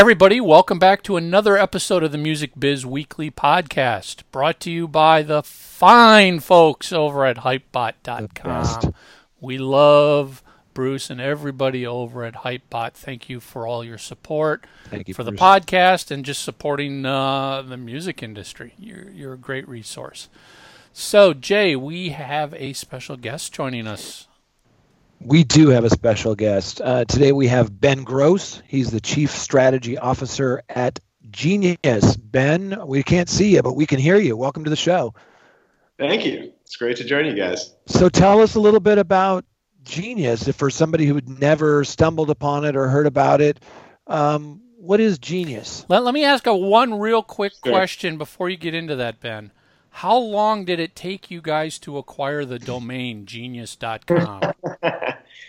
Everybody, welcome back to another episode of the Music Biz Weekly Podcast, brought to you by the fine folks over at Hypebot.com. We love Bruce and everybody over at Hypebot. Thank you for all your support Thank you for the podcast and just supporting uh, the music industry. You're, you're a great resource. So, Jay, we have a special guest joining us. We do have a special guest. Uh, today we have Ben Gross. He's the Chief Strategy Officer at Genius. Ben, we can't see you, but we can hear you. Welcome to the show. Thank you. It's great to join you guys. So tell us a little bit about Genius. If for somebody who had never stumbled upon it or heard about it, um, what is Genius? Let, let me ask a one real quick Sure. question before you get into that, Ben. How long did it take you guys to acquire the domain genius.com?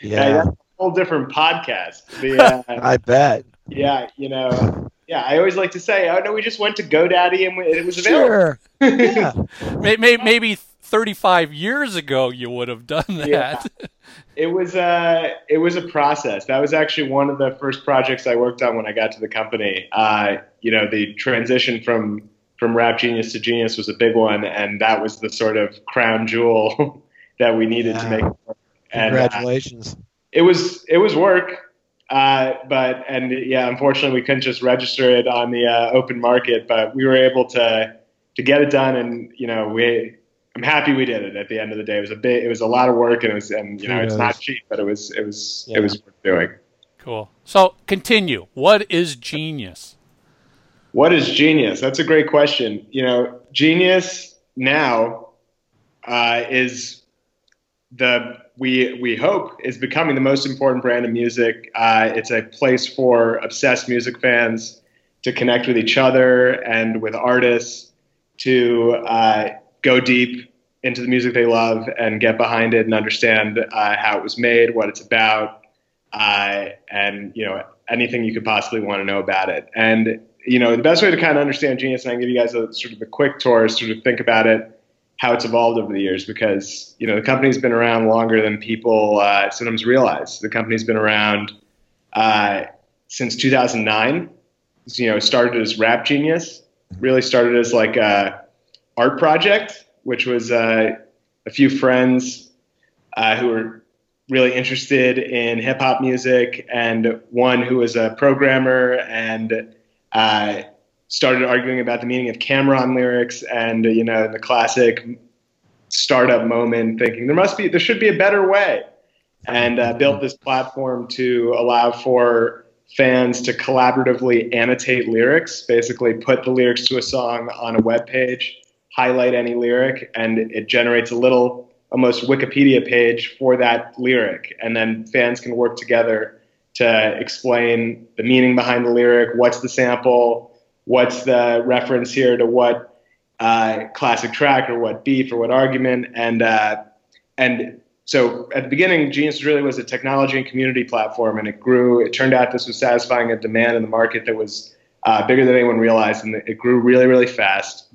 Yeah, that's a whole different podcast. The, uh, I bet. yeah, you know, yeah. I always like to say, oh no, we just went to GoDaddy and it was available. Sure. Yeah. May- may- Maybe 35 years ago you would have done that. Yeah. It was uh, it was a process. That was actually one of the first projects I worked on when I got to the company. Uh, you know, the transition from from Rap Genius to Genius was a big one, and that was the sort of crown jewel that we needed to make. it work. And, uh, Congratulations. it was it was work, uh, but and yeah, unfortunately we couldn't just register it on the uh, open market, but we were able to to get it done, and you know we. I'm happy we did it. At the end of the day, it was a bit. It was a lot of work, and it was, and you know, it's not cheap, but it was, it was, Yeah. it was worth doing. Cool. So continue. What is genius? What is genius? That's a great question. You know, genius now uh, is the we we hope is becoming the most important brand of music. Uh, it's a place for obsessed music fans to connect with each other and with artists to uh, go deep into the music they love and get behind it and understand uh, how it was made, what it's about, uh, and you know anything you could possibly want to know about it. And you know the best way to kind of understand Genius, and I can give you guys a sort of a quick tour, sort of think about it, how it's evolved over the years, because you know the company's been around longer than people uh, sometimes realize. The company's been around uh, since 2009. You know, started as Rap Genius, really started as like a art project, which was uh, a few friends uh, who were really interested in hip hop music, and one who was a programmer and uh, started arguing about the meaning of Cam'ron lyrics, and you know the classic startup moment, thinking there must be, there should be a better way, and uh, built this platform to allow for fans to collaboratively annotate lyrics, basically put the lyrics to a song on a web page, highlight any lyric, and it generates a little almost Wikipedia page for that lyric, and then fans can work together to explain the meaning behind the lyric, what's the sample, what's the reference here to what uh, classic track or what beat or what argument, and uh, and so at the beginning, Genius really was a technology and community platform, and it grew. It turned out this was satisfying a demand in the market that was uh, bigger than anyone realized, and it grew really, really fast.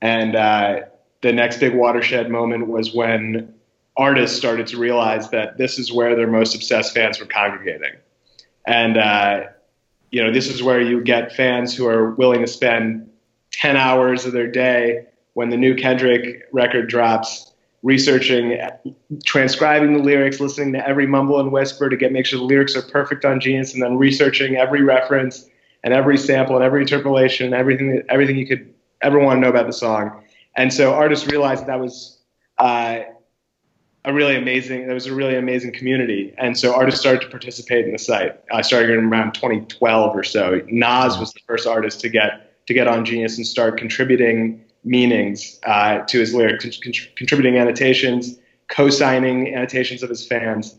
And uh, the next big watershed moment was when artists started to realize that this is where their most obsessed fans were congregating. And, uh, you know, this is where you get fans who are willing to spend 10 hours of their day when the new Kendrick record drops, researching, transcribing the lyrics, listening to every mumble and whisper to get make sure the lyrics are perfect on Genius, and then researching every reference and every sample and every interpolation and everything everything you could ever want to know about the song. And so artists realized that, that was uh, a really amazing. it was a really amazing community, and so artists started to participate in the site. I started around 2012 or so. Nas was the first artist to get to get on Genius and start contributing meanings uh, to his lyrics, con- con- contributing annotations, co-signing annotations of his fans,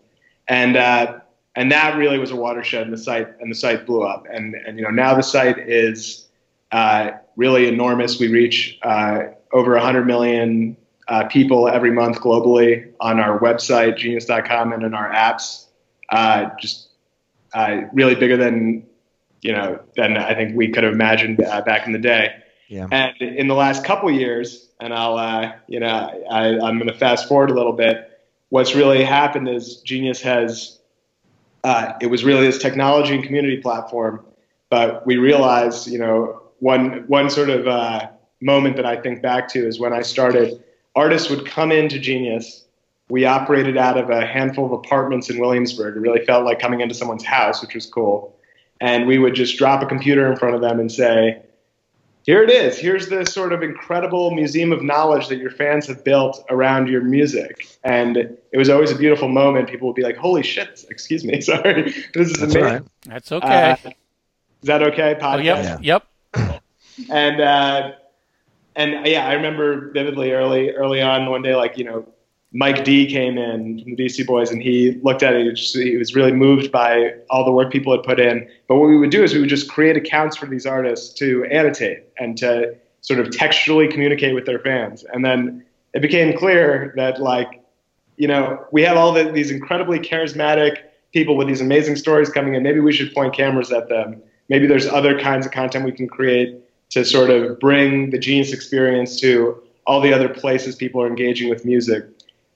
and uh, and that really was a watershed. And the site and the site blew up, and and you know now the site is uh, really enormous. We reach uh, over 100 million uh, people every month globally on our website, genius.com, and in our apps. Uh, just uh, really bigger than you know than I think we could have imagined uh, back in the day. Yeah. And in the last couple years, and I'll uh, you know I, I'm going to fast forward a little bit. What's really happened is Genius has uh, it was really this technology and community platform, but we realized, you know, one one sort of uh, moment that I think back to is when I started. Artists would come into Genius. We operated out of a handful of apartments in Williamsburg. It really felt like coming into someone's house, which was cool. And we would just drop a computer in front of them and say, here it is. Here's this sort of incredible museum of knowledge that your fans have built around your music. And it was always a beautiful moment. People would be like, holy shit, excuse me, sorry. This is That's amazing. right. That's okay. Uh, is that okay? oh, Podcast? yep, yep. and uh, and yeah, I remember vividly early early on one day, like you know, Mike D came in from the Beastie Boys, and he looked at it. He, he was really moved by all the work people had put in. But what we would do is we would just create accounts for these artists to annotate and to sort of textually communicate with their fans. And then it became clear that like you know we have all the, these incredibly charismatic people with these amazing stories coming in. Maybe we should point cameras at them. Maybe there's other kinds of content we can create to sort of bring the genius experience to all the other places people are engaging with music.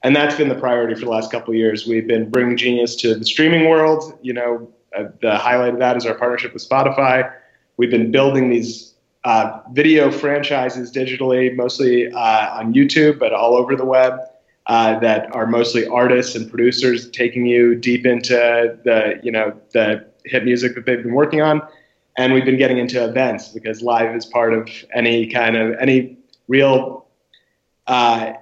And that's been the priority for the last couple of years. We've been bringing genius to the streaming world. You know, uh, the highlight of that is our partnership with Spotify. We've been building these uh, video franchises digitally, mostly uh, on YouTube, but all over the web. Uh, that are mostly artists and producers taking you deep into the you know the hit music that they've been working on, and we've been getting into events because live is part of any kind of any real uh,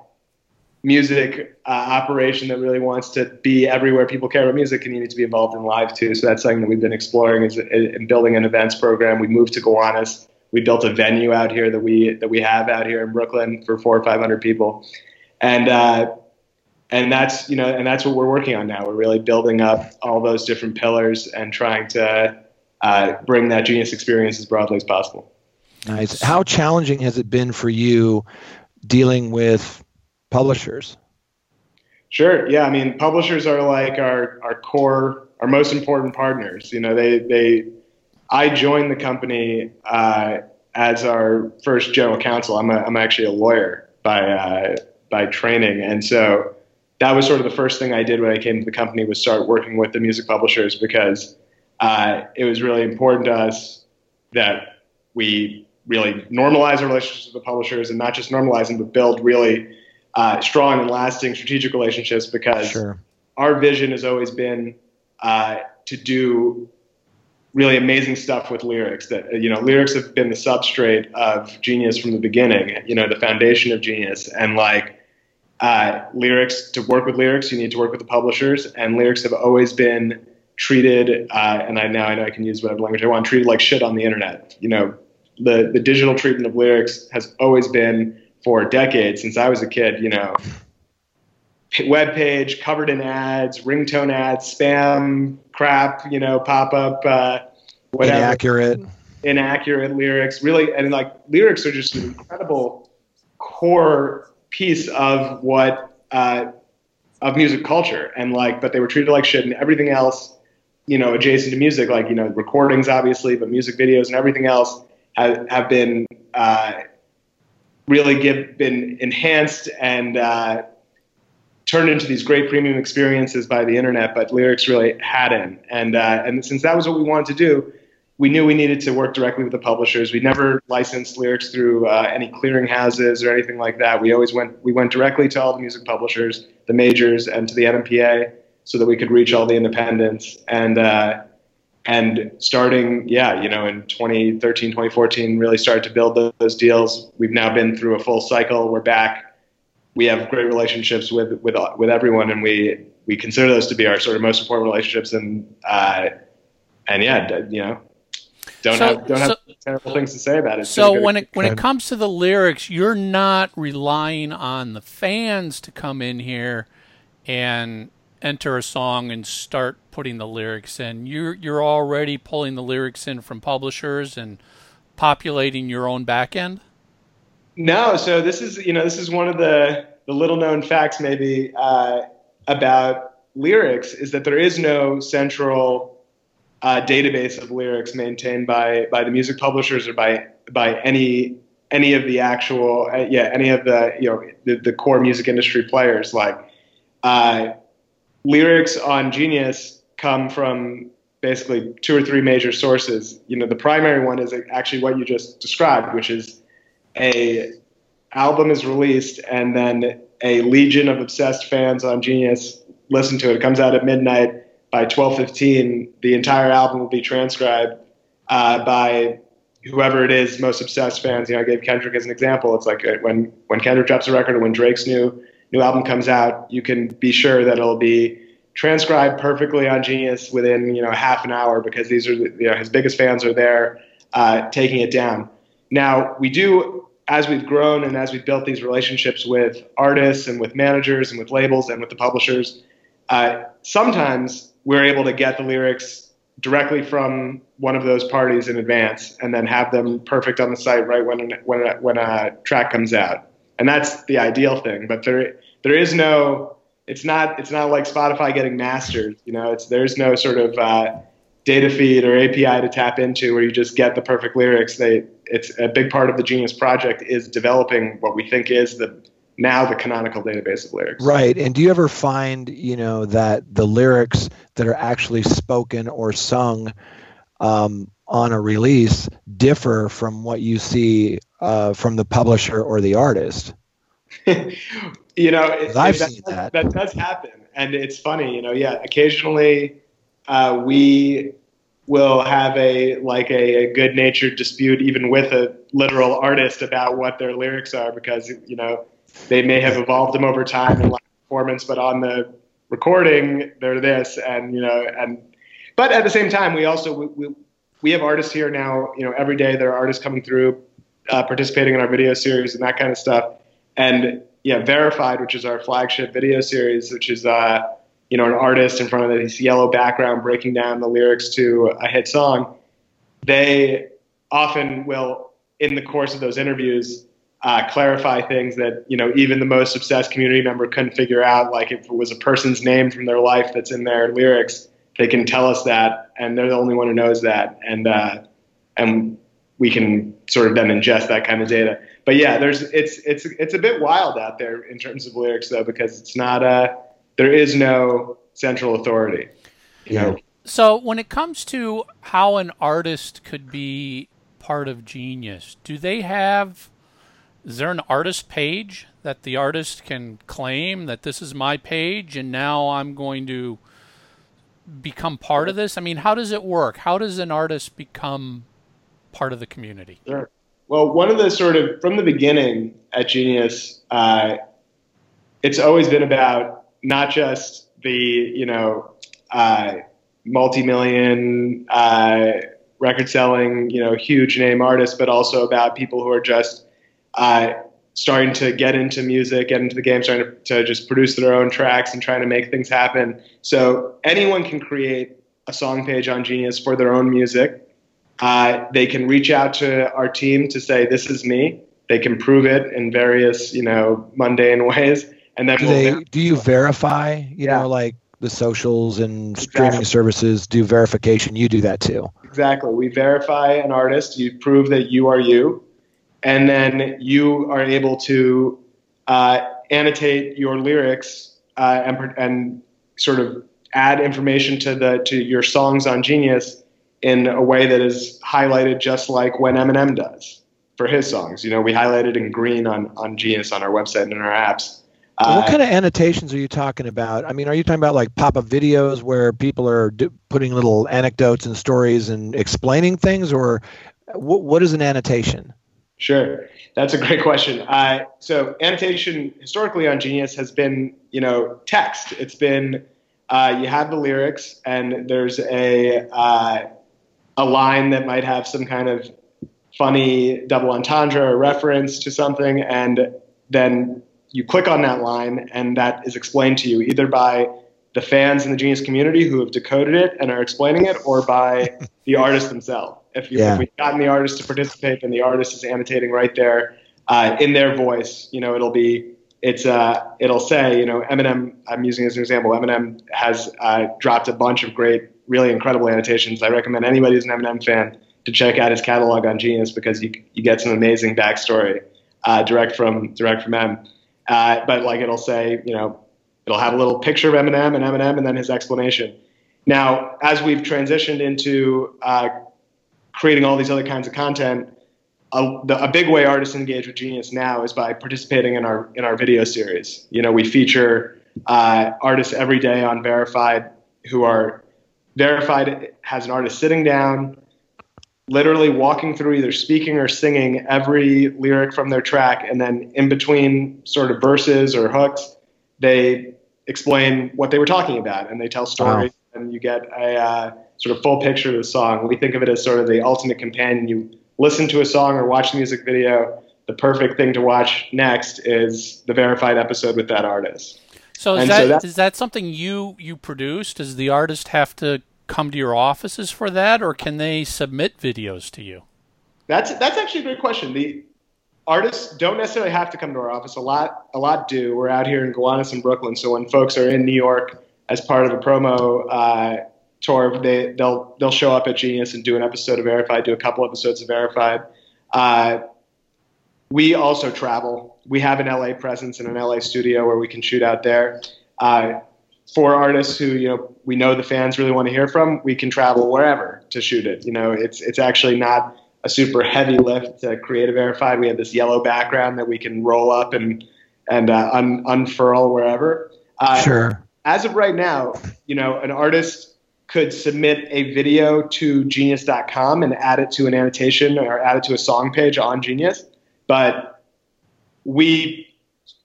music uh, operation that really wants to be everywhere people care about music, and you need to be involved in live too. So that's something that we've been exploring is in building an events program. We moved to Gowanus. We built a venue out here that we that we have out here in Brooklyn for four or five hundred people, and uh, and that's you know and that's what we're working on now. We're really building up all those different pillars and trying to uh, bring that genius experience as broadly as possible. Nice. How challenging has it been for you dealing with publishers? Sure. Yeah. I mean, publishers are like our, our core, our most important partners. You know, they, they, I joined the company uh, as our first general counsel. I'm, a, I'm actually a lawyer by, uh, by training. And so that was sort of the first thing I did when I came to the company was start working with the music publishers because uh, it was really important to us that we really normalize our relationships with the publishers and not just normalize them, but build really uh, strong and lasting strategic relationships because Sure. our vision has always been uh, to do really amazing stuff with lyrics that you know lyrics have been the substrate of genius from the beginning you know the foundation of genius and like uh, lyrics to work with lyrics you need to work with the publishers and lyrics have always been treated uh, and I now I know I can use whatever language I want treated like shit on the internet you know the the digital treatment of lyrics has always been for decades since I was a kid you know web page covered in ads, ringtone ads, spam crap, you know, pop up, uh, whatever, Inaccurate. inaccurate lyrics. Really, and like lyrics are just an incredible core piece of what uh, of music culture, and like, but they were treated like shit, and everything else, you know, adjacent to music, like you know, recordings obviously, but music videos and everything else have have been uh, really give been enhanced and. Uh, turned into these great premium experiences by the internet, but lyrics really hadn't. And uh, and since that was what we wanted to do, we knew we needed to work directly with the publishers. We never licensed lyrics through uh, any clearinghouses or anything like that. We always went we went directly to all the music publishers, the majors, and to the NMPA, so that we could reach all the independents. And uh, and starting, yeah, you know, in 2013, 2014, really started to build those deals. We've now been through a full cycle. We're back we have great relationships with with with everyone, and we we consider those to be our sort of most important relationships. And uh, and yeah, you know, don't So- have don't have terrible things to say about it. It's So been a good when it when it comes to the lyrics, you're not relying on the fans to come in here and enter a song and start putting the lyrics in. You're you're already pulling the lyrics in from publishers and populating your own back end. No, so this is you know this is one of the the little known facts maybe uh, about lyrics is that there is no central uh, database of lyrics maintained by by the music publishers or by by any any of the actual uh, yeah any of the you know the, the core music industry players like uh, lyrics on Genius come from basically two or three major sources. You know, the primary one is actually what you just described, which is a album is released and then a legion of obsessed fans on Genius listen to it. It comes out at midnight. By 12:15, the entire album will be transcribed uh, by whoever it is, most obsessed fans. You know, I gave Kendrick as an example. It's like uh, when when Kendrick drops a record or when Drake's new new album comes out, you can be sure that it'll be transcribed perfectly on Genius within you know half an hour because these are you know his biggest fans are there uh, taking it down. Now we do as we've grown and as we've built these relationships with artists and with managers and with labels and with the publishers, uh, sometimes we're able to get the lyrics directly from one of those parties in advance and then have them perfect on the site right when when when a track comes out. And that's the ideal thing. But there there is no it's not it's not like Spotify getting mastered. You know, it's there's no sort of uh, data feed or API to tap into where you just get the perfect lyrics. They it's a big part of the Genius project is developing what we think is the now the canonical database of lyrics. Right. And do you ever find, you know, that the lyrics that are actually spoken or sung um, on a release differ from what you see uh, from the publisher or the artist? you know, it, I've that, seen that. That does happen, and it's funny. You know, yeah, occasionally uh, we will have a like a, a good-natured dispute even with a literal artist about what their lyrics are because you know they may have evolved them over time in live performance, but on the recording they're this, and you know, and but at the same time we also we, we, we have artists here now. You know, every day there are artists coming through, uh, participating in our video series and that kind of stuff, and yeah, Verified, which is our flagship video series, which is uh, you know an artist in front of this yellow background breaking down the lyrics to a hit song. They often will, in the course of those interviews, uh, clarify things that you know even the most obsessed community member couldn't figure out. Like if it was a person's name from their life that's in their lyrics, they can tell us that, and they're the only one who knows that, and uh, and we can sort of then ingest that kind of data but yeah, there's it's it's it's a bit wild out there in terms of lyrics though because it's not a there is no central authority. You know. So when it comes to how an artist could be part of Genius, do they have is there an artist page that the artist can claim that this is my page and now I'm going to become part of this? I mean, how does it work? How does an artist become part of the community? Sure. Well, one of the sort of from the beginning at Genius, uh, it's always been about not just the you know uh, multi-million uh, record-selling you know huge name artists, but also about people who are just uh, starting to get into music, get into the game, starting to, to just produce their own tracks and trying to make things happen. So anyone can create a song page on Genius for their own music. Uh, they can reach out to our team to say, "This is me." They can prove it in various, you know, mundane ways, and then do, we'll they, do you verify? You yeah. know, like the socials and exactly. streaming services do verification. You do that too. Exactly. We verify an artist. You prove that you are you, and then you are able to uh, annotate your lyrics uh, and and sort of add information to the to your songs on Genius in a way that is highlighted just like when Eminem does for his songs. You know, we highlighted in green on, on Genius on our website and in our apps. Uh, what kind of annotations are you talking about? I mean, are you talking about like pop up videos where people are do, putting little anecdotes and stories and explaining things, or w- what is an annotation? Sure, that's a great question. Uh, so, annotation historically on Genius has been, you know, text. It's been uh, you have the lyrics, and there's a uh, a line that might have some kind of funny double entendre or reference to something, and then you click on that line, and that is explained to you either by the fans in the Genius community who have decoded it and are explaining it, or by the artist themselves. If, you, yeah. if we've gotten the artist to participate, then the artist is annotating right there uh, in their voice. You know, it'll be it's uh, it'll say, you know, Eminem. I'm using as an example. Eminem has uh, dropped a bunch of great really incredible annotations. I recommend anybody who's an Eminem fan to check out his catalog on Genius because you you get some amazing backstory uh, direct from direct from M. Uh, but like it'll say, you know, it'll have a little picture of Eminem and Eminem and then his explanation. Now, as we've transitioned into uh, creating all these other kinds of content, a, the, a, big way artists engage with Genius now is by participating in our in our video series. You know, we feature uh, artists every day on Verified who are Verified has an artist sitting down, literally walking through either speaking or singing every lyric from their track, and then in between sort of verses or hooks, they explain what they were talking about and they tell stories, wow. and you get a uh, sort of full picture of the song. We think of it as sort of the ultimate companion. You listen to a song or watch a music video. The perfect thing to watch next is the verified episode with that artist. So is that, so is that something you you produce? Does the artist have to come to your offices for that, or can they submit videos to you? That's that's actually a great question. The artists don't necessarily have to come to our office. A lot a lot do. We're out here in Gowanus and Brooklyn, so when folks are in New York as part of a promo uh, tour, they they'll they'll show up at Genius and do an episode of Verified, do a couple episodes of Verified. Uh, we also travel. We have an LA presence and an LA studio where we can shoot out there. Uh, for artists who you know we know the fans really want to hear from, we can travel wherever to shoot it. You know, it's it's actually not a super heavy lift to create a verified. We have this yellow background that we can roll up and and uh, un, unfurl wherever. Uh, sure. As of right now, you know, an artist could submit a video to Genius.com and add it to an annotation or add it to a song page on Genius but we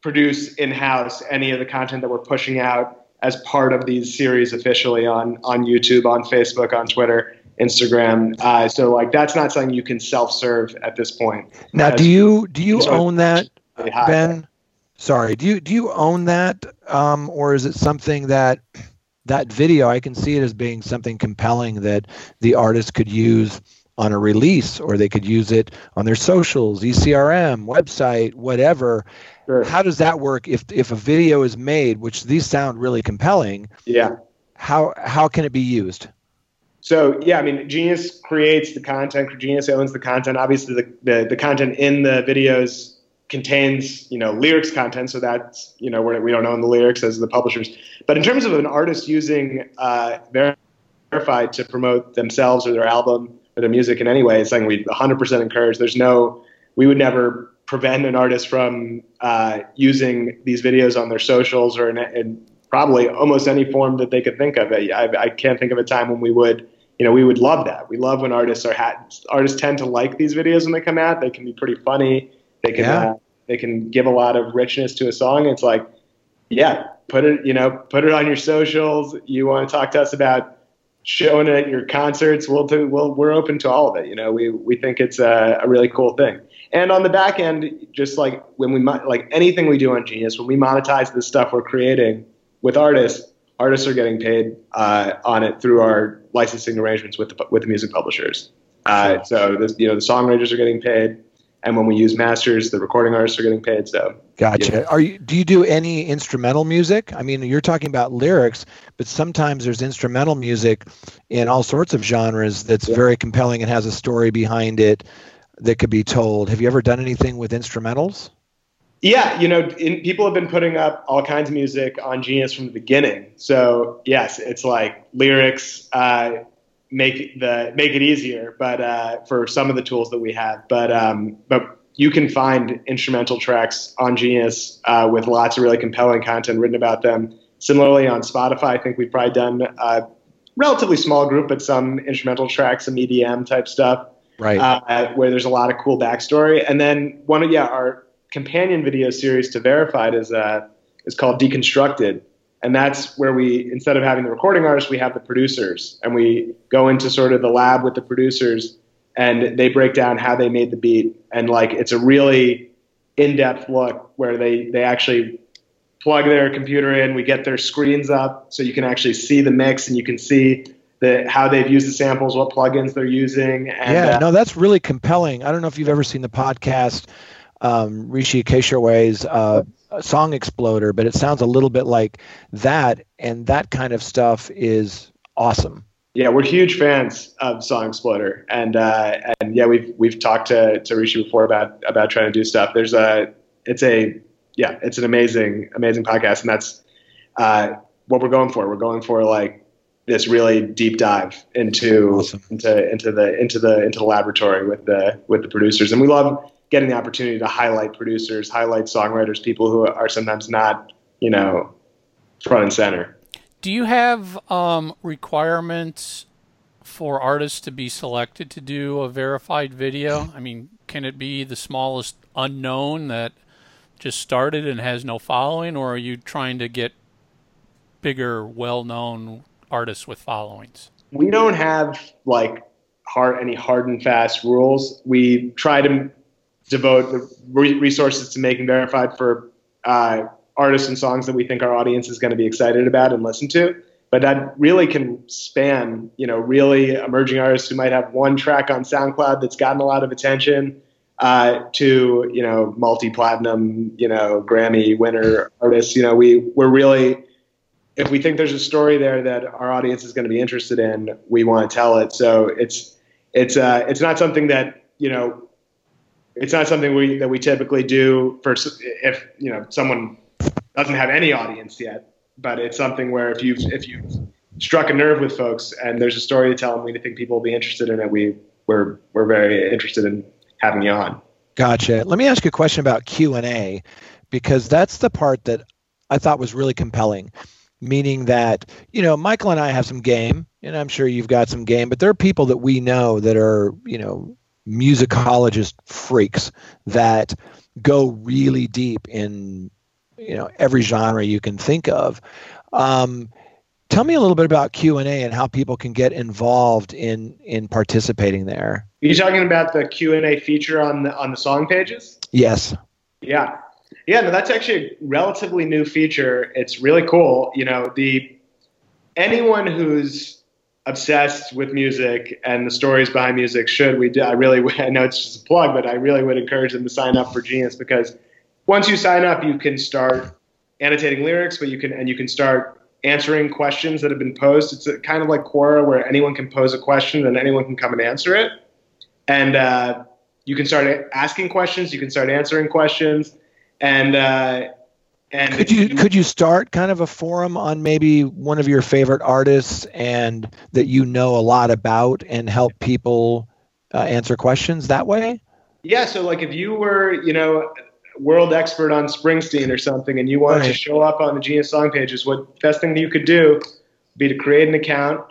produce in house any of the content that we're pushing out as part of these series officially on on YouTube, on Facebook, on Twitter. Instagram. Uh, so like that's not something you can self serve at this point. Now, do you do you own that, Ben? Sorry, do you do you own that, um, or is it something that that video? I can see it as being something compelling that the artist could use on a release or they could use it on their socials, ECRM, website, whatever. Sure. How does that work if if a video is made, which these sound really compelling? Yeah. How how can it be used? So yeah, I mean, Genius creates the content. Genius owns the content. Obviously, the, the, the content in the videos contains you know lyrics content. So that's you know we're, we don't own the lyrics as the publishers. But in terms of an artist using uh, verified to promote themselves or their album, their music in any way is something we 100% encourage. There's no, we would never prevent an artist from uh, using these videos on their socials or in, in, probably almost any form that they could think of. I, I, can't think of a time when we would, you know, we would love that. We love when artists are ha- artists tend to like these videos when they come out. They can be pretty funny. They can yeah. uh, they can give a lot of richness to a song. It's like, yeah, put it, you know, put it on your socials. You want to talk to us about showing it at your concerts. We'll do. We'll, we're open to all of it. You know, we we think it's a, a, really cool thing. And on the back end, just like when we like anything we do on Genius, when we monetize the stuff we're creating with artists, artists are getting paid uh, on it through our licensing arrangements with the with the music publishers. Uh, so this, you know, the songwriters are getting paid and when we use masters, the recording artists are getting paid. So gotcha. Yeah. Are you? Do you do any instrumental music? I mean, you're talking about lyrics, but sometimes there's instrumental music in all sorts of genres that's yeah. very compelling and has a story behind it that could be told. Have you ever done anything with instrumentals? Yeah, you know, in, people have been putting up all kinds of music on Genius from the beginning. So yes, it's like lyrics, uh, make the make it easier, but uh, for some of the tools that we have. But um, but you can find instrumental tracks on Genius uh, with lots of really compelling content written about them. Similarly, on Spotify, I think we've probably done a relatively small group, but some instrumental tracks, some EDM type stuff, right? Uh, where there's a lot of cool backstory. And then one of yeah, our companion video series to Verified is uh, is called Deconstructed, and that's where we instead of having the recording artist we have the producers. And we go into sort of the lab with the producers and they break down how they made the beat. And like it's a really in-depth look where they they actually plug their computer in. We get their screens up so you can actually see the mix and you can see the, how they've used the samples what plugins they're using and, yeah uh, no that's really compelling. I don't know if you've ever seen the podcast um, Hrishikesh Hirway's uh, song exploder, but it sounds a little bit like that, and that kind of stuff is awesome. Yeah, we're huge fans of Song Exploder, and uh, and yeah, we've we've talked to to Rishi before about about trying to do stuff. There's a it's a yeah, it's an amazing amazing podcast, and that's uh, what we're going for. We're going for like this really deep dive into Awesome. into into the into the into the laboratory with the with the producers, and we love getting the opportunity to highlight producers, highlight songwriters, people who are sometimes not you know front and center. Do you have um, requirements for artists to be selected to do a verified video? I mean, can it be the smallest unknown that just started and has no following, or are you trying to get bigger, well-known artists with followings? We don't have like hard any hard and fast rules. We try to devote the re- resources to making verified for uh, artists and songs that we think our audience is going to be excited about and listen to. But that really can span, you know, really emerging artists who might have one track on SoundCloud that's gotten a lot of attention, uh, to you know multi-platinum, you know, Grammy winner artists. You know, we we're really if we think there's a story there that our audience is going to be interested in, we want to tell it. So it's it's uh, it's not something that you know it's not something we that we typically do for if you know someone doesn't have any audience yet. But it's something where if you've if you've struck a nerve with folks and there's a story to tell and we think people will be interested in it, we we're we're very interested in having you on. Gotcha. Let me ask you a question about Q and A, because that's the part that I thought was really compelling. Meaning that you know Michael and I have some game, and I'm sure you've got some game, but there are people that we know that are you know musicologist freaks that go really deep in you know every genre you can think of. Um, tell me a little bit about Q and A and how people can get involved in in participating there. Are you talking about the Q and A feature on the on the song pages? Yes. Yeah, yeah. No, that's actually a relatively new feature. It's really cool. You know, the anyone who's obsessed with music and the stories behind music should we do, I really I know it's just a plug, but I really would encourage them to sign up for Genius because once you sign up, you can start annotating lyrics, but you can and you can start answering questions that have been posed. It's kind of like Quora, where anyone can pose a question and anyone can come and answer it, and uh, you can start asking questions. You can start answering questions, and uh, and could you could you start kind of a forum on maybe one of your favorite artists and that you know a lot about and help people uh, answer questions that way? Yeah. So like if you were you know world expert on Springsteen or something, and you wanted right. to show up on the Genius song pages, what best thing you could do be to create an account,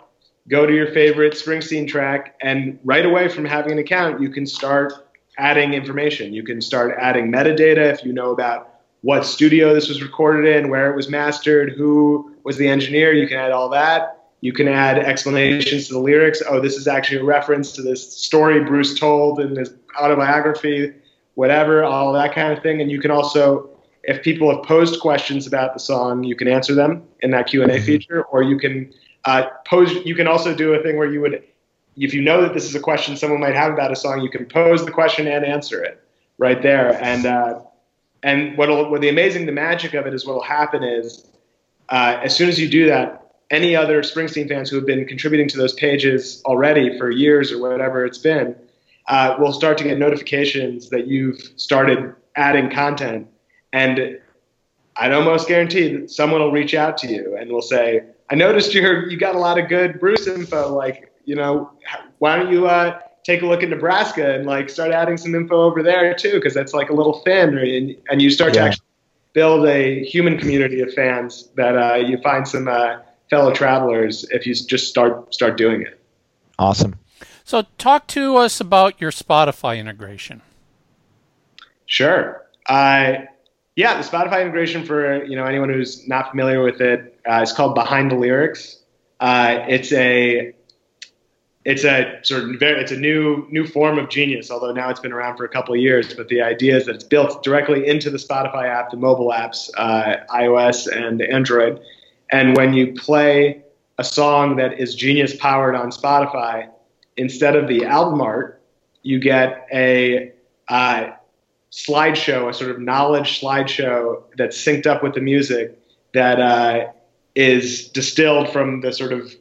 go to your favorite Springsteen track, and right away from having an account, you can start adding information. You can start adding metadata if you know about what studio this was recorded in, where it was mastered, who was the engineer. You can add all that. You can add explanations to the lyrics. Oh, this is actually a reference to this story Bruce told in his autobiography whatever, all that kind of thing. And you can also, if people have posed questions about the song, you can answer them in that Q and A mm-hmm. feature, or you can uh, pose. You can also do a thing where you would, if you know that this is a question someone might have about a song, you can pose the question and answer it right there. And uh, and what'll, what the amazing, the magic of it is what'll happen is uh, as soon as you do that, any other Springsteen fans who have been contributing to those pages already for years or whatever it's been uh, will start to get notifications that you've started adding content. And I'd almost guarantee that someone will reach out to you and will say, I noticed you're, you got a lot of good Bruce info. Like, you know, why don't you uh, take a look at Nebraska and like start adding some info over there too? Because that's like a little thin, and, and you start yeah. to actually build a human community of fans that uh, you find some uh, fellow travelers if you just start start doing it. Awesome. So, talk to us about your Spotify integration. Sure. Uh, yeah, the Spotify integration for you know anyone who's not familiar with it, uh, it's called Behind the Lyrics. Uh, it's a it's a sort of very, it's a new new form of genius. Although now it's been around for a couple of years, but the idea is that it's built directly into the Spotify app, the mobile apps, uh, iOS and Android. And when you play a song that is Genius powered on Spotify, instead of the album art, you get a uh, slideshow, a sort of knowledge slideshow that's synced up with the music that uh, is distilled from the sort of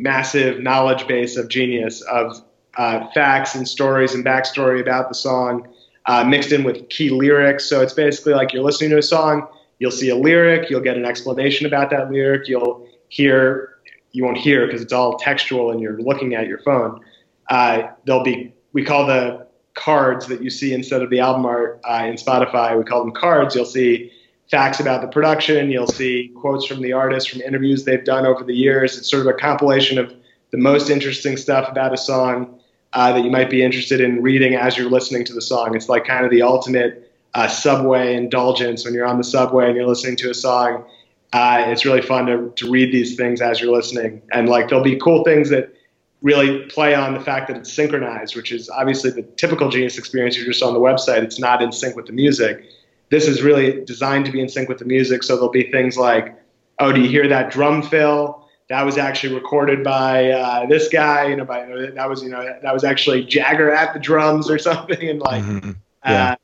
massive knowledge base of genius of uh, facts and stories and backstory about the song uh, mixed in with key lyrics. So it's basically like you're listening to a song, you'll see a lyric, you'll get an explanation about that lyric, you'll hear you won't hear because it's all textual and you're looking at your phone. Uh, there'll be we call the cards that you see instead of the album art uh, in Spotify. We call them cards. You'll see facts about the production. You'll see quotes from the artist from interviews they've done over the years. It's sort of a compilation of the most interesting stuff about a song uh, that you might be interested in reading as you're listening to the song. It's like kind of the ultimate uh, subway indulgence when you're on the subway and you're listening to a song. Uh, it's really fun to, to read these things as you're listening. And like there'll be cool things that really play on the fact that it's synchronized, which is obviously the typical Genius experience. You're just on the website, it's not in sync with the music. This is really designed to be in sync with the music. So there'll be things like, oh, do you hear that drum fill? That was actually recorded by uh, this guy. You know, by that was you know that was actually Jagger at the drums or something, and like, mm-hmm. yeah. uh,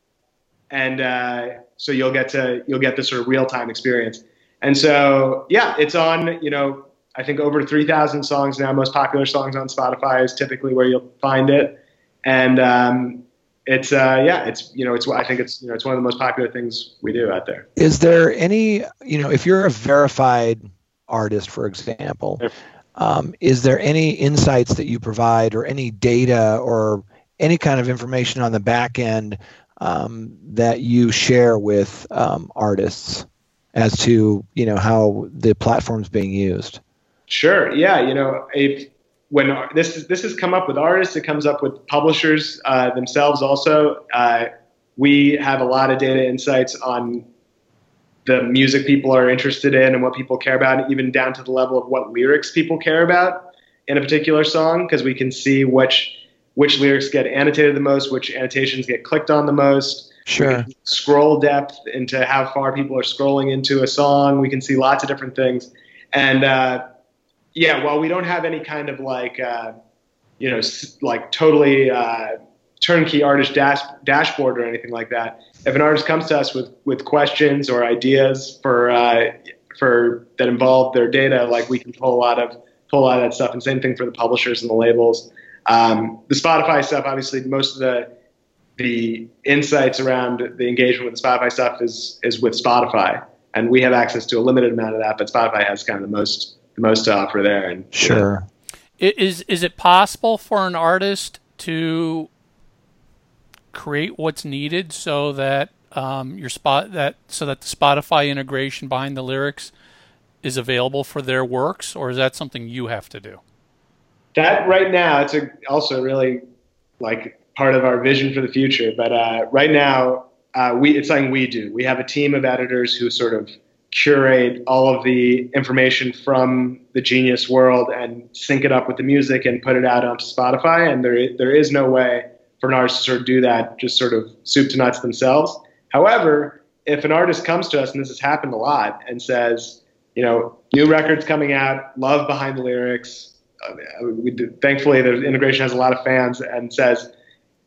and uh, so you'll get to you'll get this sort of real time experience. And so yeah, it's on you know I think over 3,000 songs now. Most popular songs on Spotify is typically where you'll find it, and um, it's uh, yeah, it's you know, it's I think it's you know, it's one of the most popular things we do out there. Is there any you know, if you're a verified artist, for example, um, is there any insights that you provide, or any data, or any kind of information on the back end um, that you share with um, artists as to you know how the platform's being used? Sure. Yeah. You know, if when this is, this has come up with artists, it comes up with publishers uh, themselves. Also, uh, we have a lot of data insights on the music people are interested in and what people care about, even down to the level of what lyrics people care about in a particular song, because we can see which which lyrics get annotated the most, which annotations get clicked on the most. Sure. Scroll depth into how far people are scrolling into a song. We can see lots of different things, and uh, yeah, while we don't have any kind of like, uh, you know, like totally uh, turnkey artist dash- dashboard or anything like that, if an artist comes to us with, with questions or ideas for uh, for that involve their data, like we can pull a lot of pull a lot of that stuff. And same thing for the publishers and the labels. Um, the Spotify stuff, obviously, most of the the insights around the engagement with the Spotify stuff is is with Spotify, and we have access to a limited amount of that. But Spotify has kind of the most most to offer there. And sure, is is it possible for an artist to create what's needed so that um, your spot that so that the Spotify integration behind the lyrics is available for their works, or is that something you have to do? That right now, it's a, also really like part of our vision for the future. But uh, right now, uh, we it's something we do. We have a team of editors who sort of curate all of the information from the Genius world and sync it up with the music and put it out onto Spotify. And there, there is no way for an artist to sort of do that, just sort of soup to nuts themselves. However, if an artist comes to us, and this has happened a lot, and says, you know, new records coming out, love behind the lyrics. Uh, we do, thankfully, the integration has a lot of fans, and says,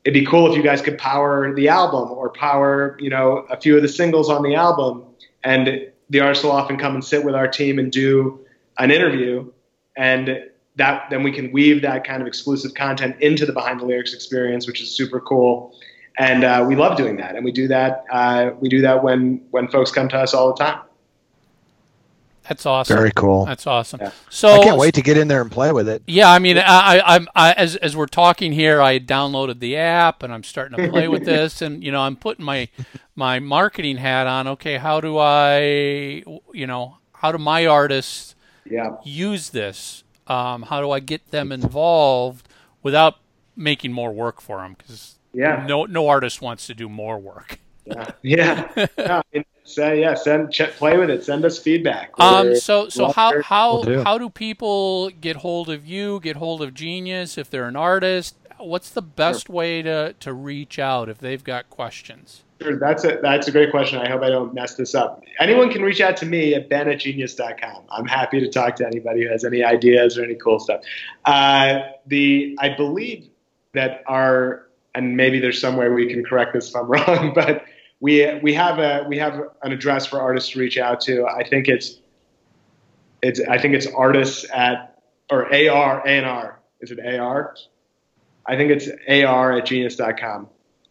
it'd be cool if you guys could power the album or power, you know, a few of the singles on the album. And the will often come and sit with our team and do an interview, and that then we can weave that kind of exclusive content into the behind the lyrics experience, which is super cool. And uh, we love doing that, and we do that. Uh, we do that when when folks come to us all the time. That's awesome. Very cool. That's awesome. Yeah. So I can't wait to get in there and play with it. Yeah, I mean, I, I, I, as as we're talking here, I downloaded the app and I'm starting to play with this, and you know, I'm putting my my marketing hat on. Okay, how do I, you know, how do my artists yeah. use this? Um, how do I get them involved without making more work for them? Because yeah, no no artist wants to do more work. Yeah, yeah. yeah say yeah send ch- play with it send us feedback um so so how how we'll how do people get hold of you get hold of genius if they're an artist what's the best sure. way to to reach out if they've got questions Sure, that's a that's a great question. I hope I don't mess this up. Anyone can reach out to me at ben at genius.com. I'm happy to talk to anybody who has any ideas or any cool stuff. Uh, the I believe that our and maybe there's somewhere we can correct this if I'm wrong, but we we have a we have an address for artists to reach out to. I think it's it's I think it's artists at or AR A&R. Is it AR? I think it's AR at genius.com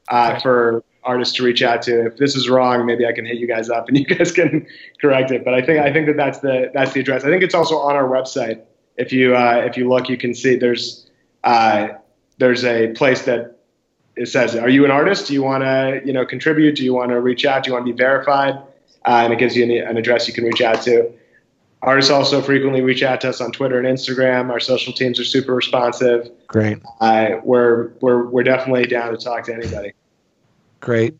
uh, okay. for artists to reach out to. If this is wrong, maybe I can hit you guys up and you guys can correct it. But I think I think that that's the that's the address. I think it's also on our website if you uh, if you look, you can see there's uh, there's a place that it says, "Are you an artist? Do you want to you know contribute? Do you want to reach out? Do you want to be verified?" Uh, and it gives you an, an address you can reach out to. Artists also frequently reach out to us on Twitter and Instagram. Our social teams are super responsive. Great. Uh, we're we're we're definitely down to talk to anybody. Great.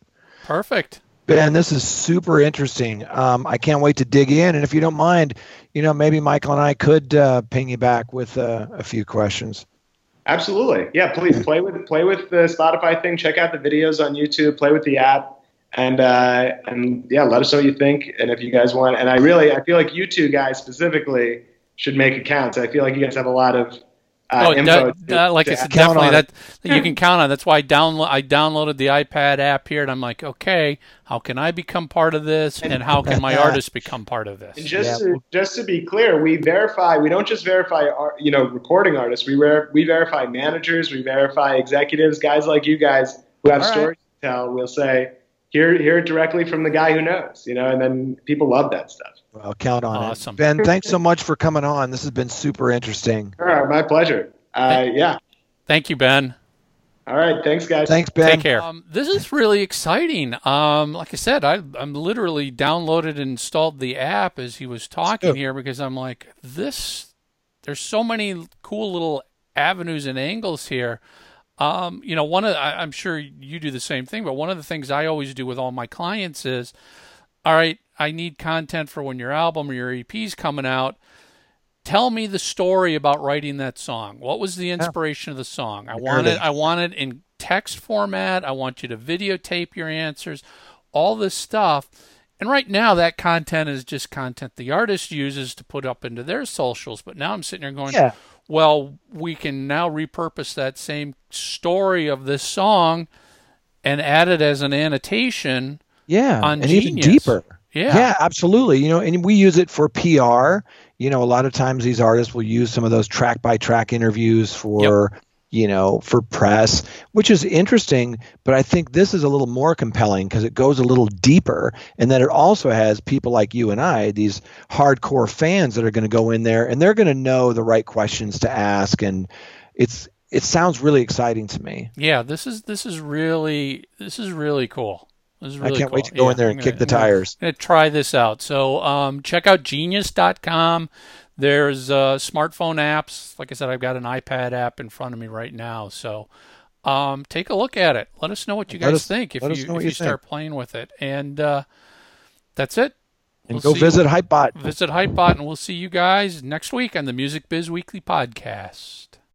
Perfect. Ben, this is super interesting. Um, I can't wait to dig in. And if you don't mind, you know, maybe Michael and I could uh, ping you back with uh, a few questions. Absolutely, yeah. Please play with play with the Spotify thing. Check out the videos on YouTube. Play with the app, and uh, and yeah, let us know what you think. And if you guys want, and I really, I feel like you two guys specifically should make accounts. I feel like you guys have a lot of uh, oh, info. that, that, like I said, definitely that, that you can count on. That's why I download I downloaded the iPad app here, and I'm like, okay, how can I become part of this, and how can my artist become part of this? And just yeah. to, just to be clear, we verify. We don't just verify, our, you know, recording artists. We ver- we verify managers. We verify executives, guys like you guys who have All stories right. to tell. We'll say, hear hear it directly from the guy who knows, you know, and then people love that stuff. Well, count on awesome. it. Ben, thanks so much for coming on. This has been super interesting. All right, my pleasure. Uh, yeah. Thank you, Ben. All right, thanks, guys. Thanks, Ben. Take care. Um, this is really exciting. Um, like I said, I, I'm literally downloaded and installed the app as he was talking here because I'm like, this. There's so many cool little avenues and angles here. Um, you know, one of I, I'm sure you do the same thing, but one of the things I always do with all my clients is, all right, I need content for when your album or your EP's coming out. Tell me the story about writing that song. What was the inspiration of the song? I want it. I want it in text format. I want you to videotape your answers. All this stuff. And right now, that content is just content the artist uses to put up into their socials. But now I'm sitting here going, yeah. Well, we can now repurpose that same story of this song and add it as an annotation. Yeah, on and Genius. even deeper. Yeah. Yeah, absolutely. You know, and we use it for PR. You know, a lot of times these artists will use some of those track by track interviews for, yep. You know, for press, which is interesting. But I think this is a little more compelling because it goes a little deeper. And then it also has people like you and I, these hardcore fans that are going to go in there and they're going to know the right questions to ask. And it's, it sounds really exciting to me. Yeah, this is this is really this is really cool. Really I can't cool. wait to go yeah, in there and gonna, kick the tires. I'm try this out. So um, check out genius.com. There's uh, smartphone apps. Like I said, I've got an iPad app in front of me right now. So um, take a look at it. Let us know what you guys us, think if you, if you, you start playing with it. And uh, that's it. And we'll go visit Hypebot. Visit Hypebot, and we'll see you guys next week on the Music Biz Weekly podcast.